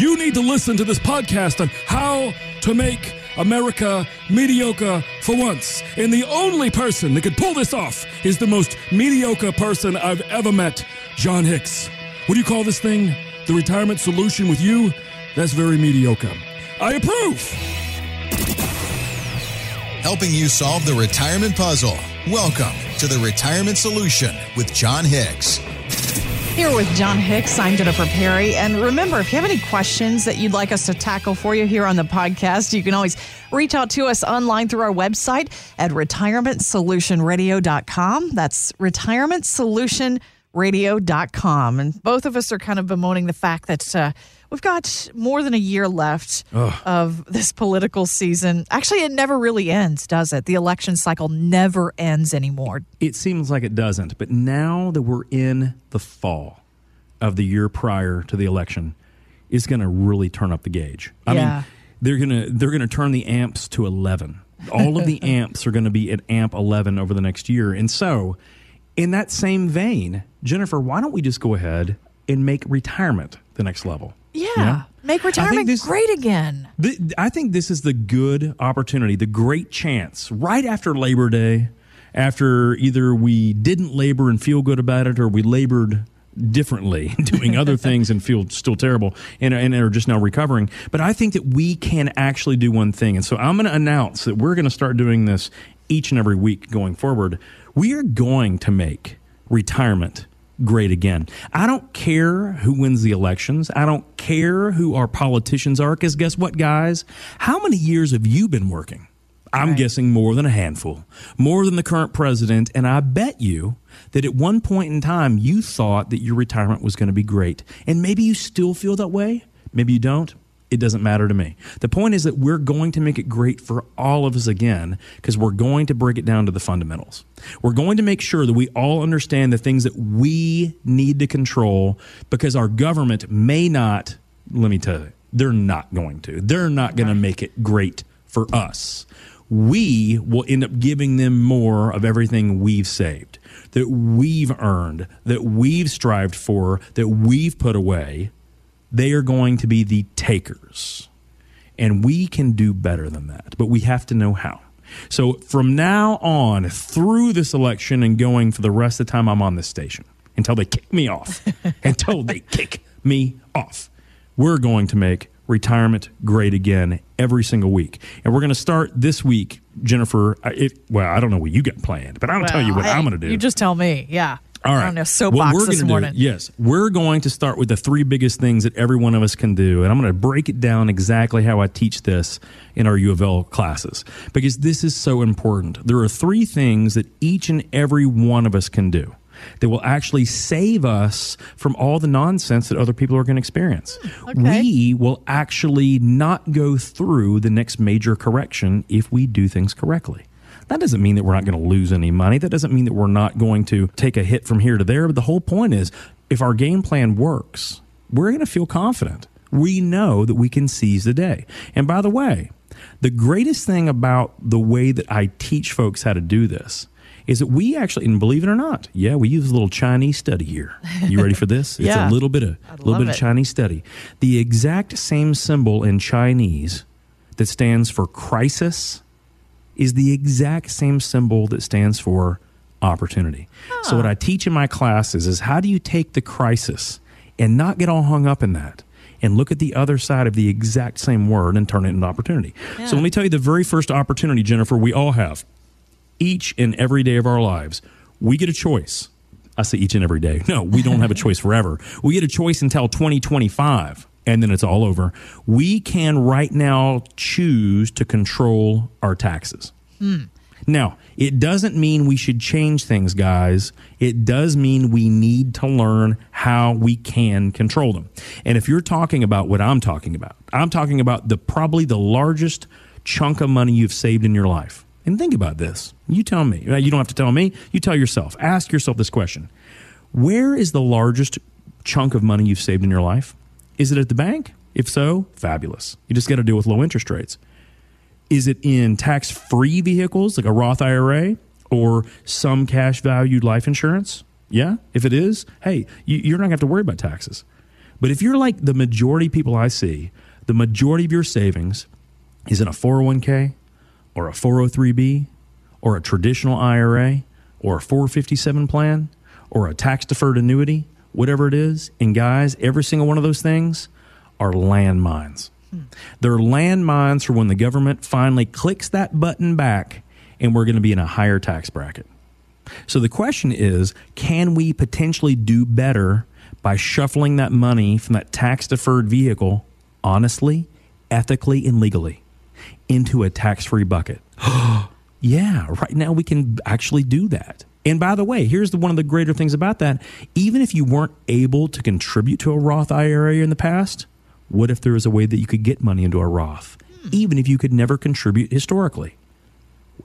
You need to listen to this podcast on how to make America mediocre for once. And the only person that could pull this off is the most mediocre person I've ever met, Jon Hicks. What do you call this thing? The retirement solution with you? That's very mediocre. I approve. Helping you solve the retirement puzzle. Welcome to the Retirement Solution with Jon Hicks. Here with Jon Hicks, I'm Jennifer Perry. And remember, if you have any questions that you'd like us to tackle for you here on the podcast, you can always reach out to us online through our website at retirementsolutionradio.com. That's retirementsolutionradio.com. And both of us are kind of bemoaning the fact that uh, we've got more than a year left of this political season. Actually, it never really ends, does it? The election cycle never ends anymore. It seems like it doesn't, but now that we're in the fall of the year prior to the election, it's going to really turn up the gauge. I Yeah. mean, they're going to they're going to turn the amps to 11. All of the amps are going to be at amp 11 over the next year. And so, in that same vein, Jennifer, why don't we just go ahead and make retirement the next level? Yeah. Make retirement this- great again. The, I think this is the good opportunity, the great chance, right after Labor Day, after either we didn't labor and feel good about it, or we labored differently, doing other things and feel still terrible, and, and are just now recovering. But I think that we can actually do one thing, and so I'm going to announce that we're going to start doing this each and every week going forward. We are going to make retirement great again. I don't care who wins the elections. I don't care who our politicians are, because guess what, guys? How many years have you been working? I'm guessing more than a handful, more than the current president. And I bet you that at one point in time, you thought that your retirement was going to be great. And maybe you still feel that way. Maybe you don't. It doesn't matter to me. The point is that we're going to make it great for all of us again because we're going to break it down to the fundamentals. We're going to make sure that we all understand the things that we need to control because our government may not, let me tell you, they're not going to. They're not going to make it great for us. We will end up giving them more of everything we've saved, that we've earned, that we've strived for, that we've put away they are going to be the takers. And we can do better than that, but we have to know how. So from now on, through this election and going for the rest of the time I'm on this station, until they kick me off, until they kick me off, we're going to make retirement great again every single week. And we're going to start this week, Jennifer. Uh, it, well, I don't know what you got planned, but I'll tell you what Well, I'm going to do. You just tell me. Yeah. All right. I don't know. Soapbox we're this gonna do- yes, we're going to start with the three biggest things that every one of us can do, and I'm going to break it down exactly how I teach this in our U of L classes because this is so important. There are three things that each and every one of us can do that will actually save us from all the nonsense that other people are going to experience. Hmm, okay. We will actually not go through the next major correction if we do things correctly. That doesn't mean that we're not going to lose any money. That doesn't mean that we're not going to take a hit from here to there. But the whole point is if our game plan works, we're going to feel confident. We know that we can seize the day. And by the way, the greatest thing about the way that I teach folks how to do this is that we actually, and believe it or not, yeah, we use a little Chinese study here. You ready for this? It's Yeah. a little bit of a little bit of. Chinese study. The exact same symbol in Chinese that stands for crisis is the exact same symbol that stands for opportunity. So what I teach in my classes is how do you take the crisis and not get all hung up in that and look at the other side of the exact same word and turn it into opportunity. So let me tell you the very first opportunity, Jennifer, we all have each and every day of our lives. We get a choice. I say each and every day. No, we don't have a choice forever. We get a choice until 2025 and then it's all over. We can right now choose to control our taxes. Hmm. Now, it doesn't mean we should change things, guys. It does mean we need to learn how we can control them. And if you're talking about what I'm talking about, I'm talking about the probably the largest chunk of money you've saved in your life. And think about this. You tell me. You don't have to tell me. You tell yourself. Ask yourself this question. Where is the largest chunk of money you've saved in your life? Is it at the bank? If so, fabulous. You just got to deal with low interest rates. Is it in tax free vehicles like a Roth IRA or some cash valued life insurance? Yeah. If it is, hey, you, you're not going to have to worry about taxes. But if you're like the majority people I see, the majority of your savings is in a 401k or a 403b or a traditional IRA or a 457 plan or a tax deferred annuity, whatever it is. And guys, every single one of those things are landmines. Hmm. They're landmines for when the government finally clicks that button back and we're going to be in a higher tax bracket. So the question is can we potentially do better by shuffling that money from that tax deferred vehicle honestly, ethically, and legally into a tax free bucket? yeah, right now we can actually do that. And by the way, here's the, one of the greater things about that. Even if you weren't able to contribute to a Roth IRA in the past, what if there was a way that you could get money into a Roth, hmm. even if you could never contribute historically?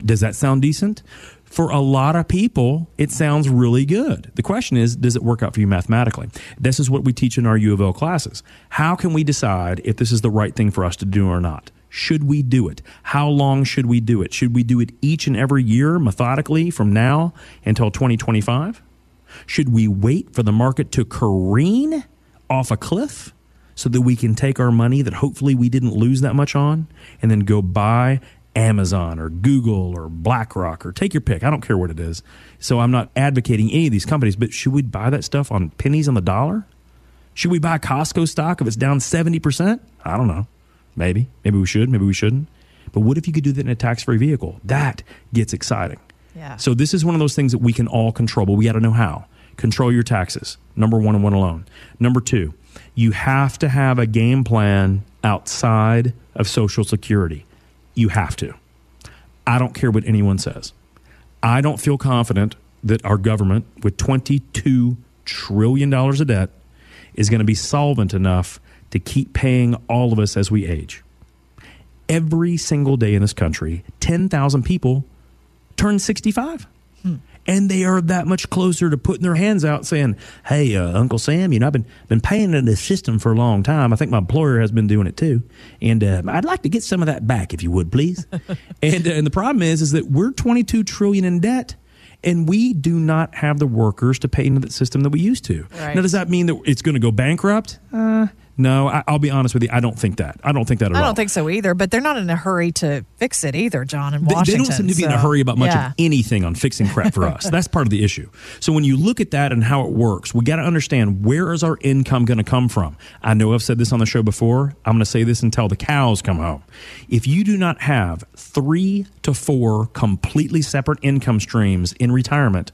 Does that sound decent? For a lot of people, it sounds really good. The question is, does it work out for you mathematically? This is what we teach in our U of L classes. How can we decide if this is the right thing for us to do or not? Should we do it? How long should we do it? Should we do it each and every year methodically from now until 2025? Should we wait for the market to careen off a cliff so that we can take our money that hopefully we didn't lose that much on and then go buy Amazon or Google or BlackRock or take your pick. I don't care what it is. So I'm not advocating any of these companies, but should we buy that stuff on pennies on the dollar? Should we buy Costco stock if it's down 70%? I don't know. Maybe. Maybe we should. Maybe we shouldn't. But what if you could do that in a tax free vehicle? That gets exciting. Yeah. So this is one of those things that we can all control, but we got to know how. Control your taxes. Number one and one alone. Number two, you have to have a game plan outside of Social Security. You have to. I don't care what anyone says. I don't feel confident that our government, with $22 trillion of debt, is going to be solvent enough to keep paying all of us as we age. Every single day in this country, 10,000 people turn 65. And they are that much closer to putting their hands out saying, Hey, uh, Uncle Sam, you know, I've been, been paying into this system for a long time. I think my employer has been doing it too. And uh, I'd like to get some of that back if you would, please. and, uh, and the problem is, is that we're 22 trillion in debt and we do not have the workers to pay into the system that we used to. Right. Now, does that mean that it's going to go bankrupt? Uh, no, I, I'll be honest with you. I don't think that. I don't think that at I all. I don't think so either, but they're not in a hurry to fix it either, Jon, in They- Washington. They don't seem to be in a hurry about much yeah. of anything on fixing crap for us. That's part of the issue. So when you look at that and how it works, we got to understand where is our income going to come from. I know I've said this on the show before. I'm going to say this until the cows come home. If you do not have three to four completely separate income streams in retirement,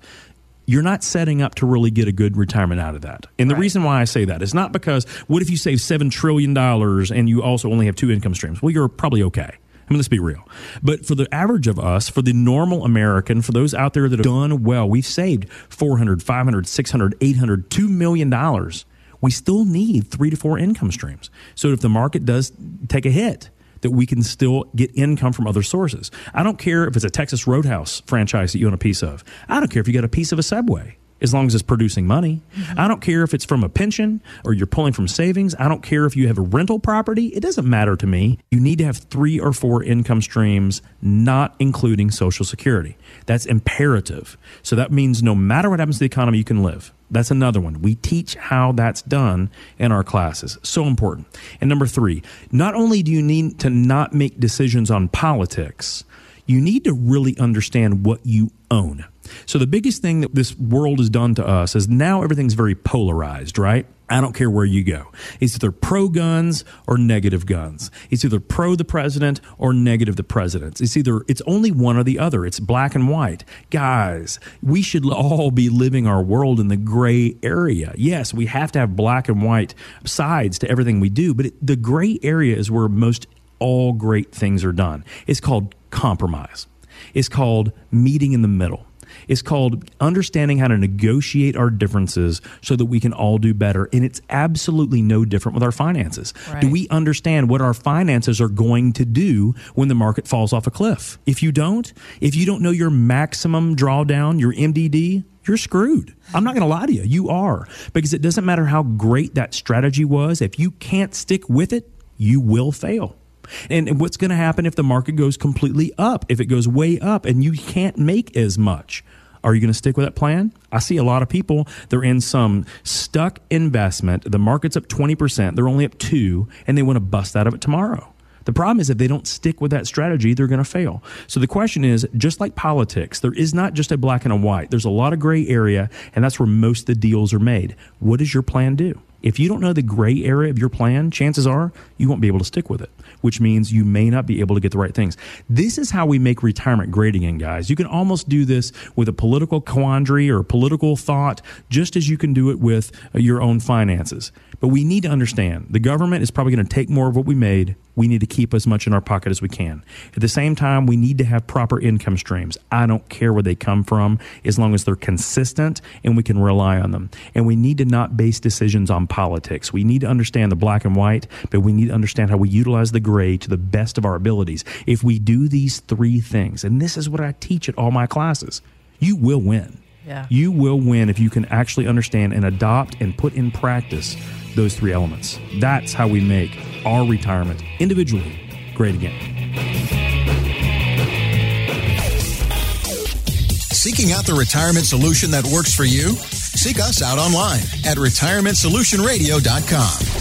you're not setting up to really get a good retirement out of that. And the reason why I say that is not because what if you save $7 trillion and you also only have two income streams? Well, you're probably okay. I mean, let's be real. But for the average of us, for the normal American, for those out there that have done well, we've saved 400, 500, 600, 800, $2 million. We still need three to four income streams. So if the market does take a hit, that we can still get income from other sources. I don't care if it's a Texas Roadhouse franchise that you own a piece of. I don't care if you got a piece of a Subway as long as it's producing money. Mm-hmm. I don't care if it's from a pension or you're pulling from savings. I don't care if you have a rental property. It doesn't matter to me. You need to have three or four income streams, not including Social Security. That's imperative. So that means no matter what happens to the economy, you can live. That's another one. We teach how that's done in our classes. So important. And number three, not only do you need to not make decisions on politics, you need to really understand what you own. So the biggest thing that this world has done to us is now everything's very polarized, right? I don't care where you go. It's either pro guns or negative guns. It's either pro the president or negative the president. It's either, it's only one or the other. It's black and white. Guys, we should all be living our world in the gray area. Yes, we have to have black and white sides to everything we do, but it, the gray area is where most all great things are done. It's called compromise. It's called meeting in the middle. It's called understanding how to negotiate our differences so that we can all do better. And it's absolutely no different with our finances. Do we understand what our finances are going to do when the market falls off a cliff? If you don't, if you don't know your maximum drawdown, your MDD, you're screwed. I'm not going to lie to you. You are. Because it doesn't matter how great that strategy was. If you can't stick with it, you will fail. And what's going to happen if the market goes completely up? If it goes way up and you can't make as much? Are you going to stick with that plan? I see a lot of people, they're in some stuck investment. The market's up 20%, they're only up 2 and they want to bust out of it tomorrow. The problem is if they don't stick with that strategy, they're going to fail. So the question is, just like politics, there is not just a black and a white. There's a lot of gray area, and that's where most of the deals are made. What does your plan do? If you don't know the gray area of your plan, chances are you won't be able to stick with it, which means you may not be able to get the right things. This is how we make retirement great again, guys. You can almost do this with a political quandary or political thought, just as you can do it with uh, your own finances. But we need to understand the government is probably going to take more of what we made. We need to keep as much in our pocket as we can. At the same time, we need to have proper income streams. I don't care where they come from as long as they're consistent and we can rely on them. And we need to not base decisions on politics. We need to understand the black and white, but we need to understand how we utilize the gray to the best of our abilities. If we do these three things, and this is what I teach at all my classes, you will win. Yeah. You will win if you can actually understand and adopt and put in practice those three elements. That's how we make our retirement individually great again. Seeking out the retirement solution that works for you? Seek us out online at retirementsolutionradio.com.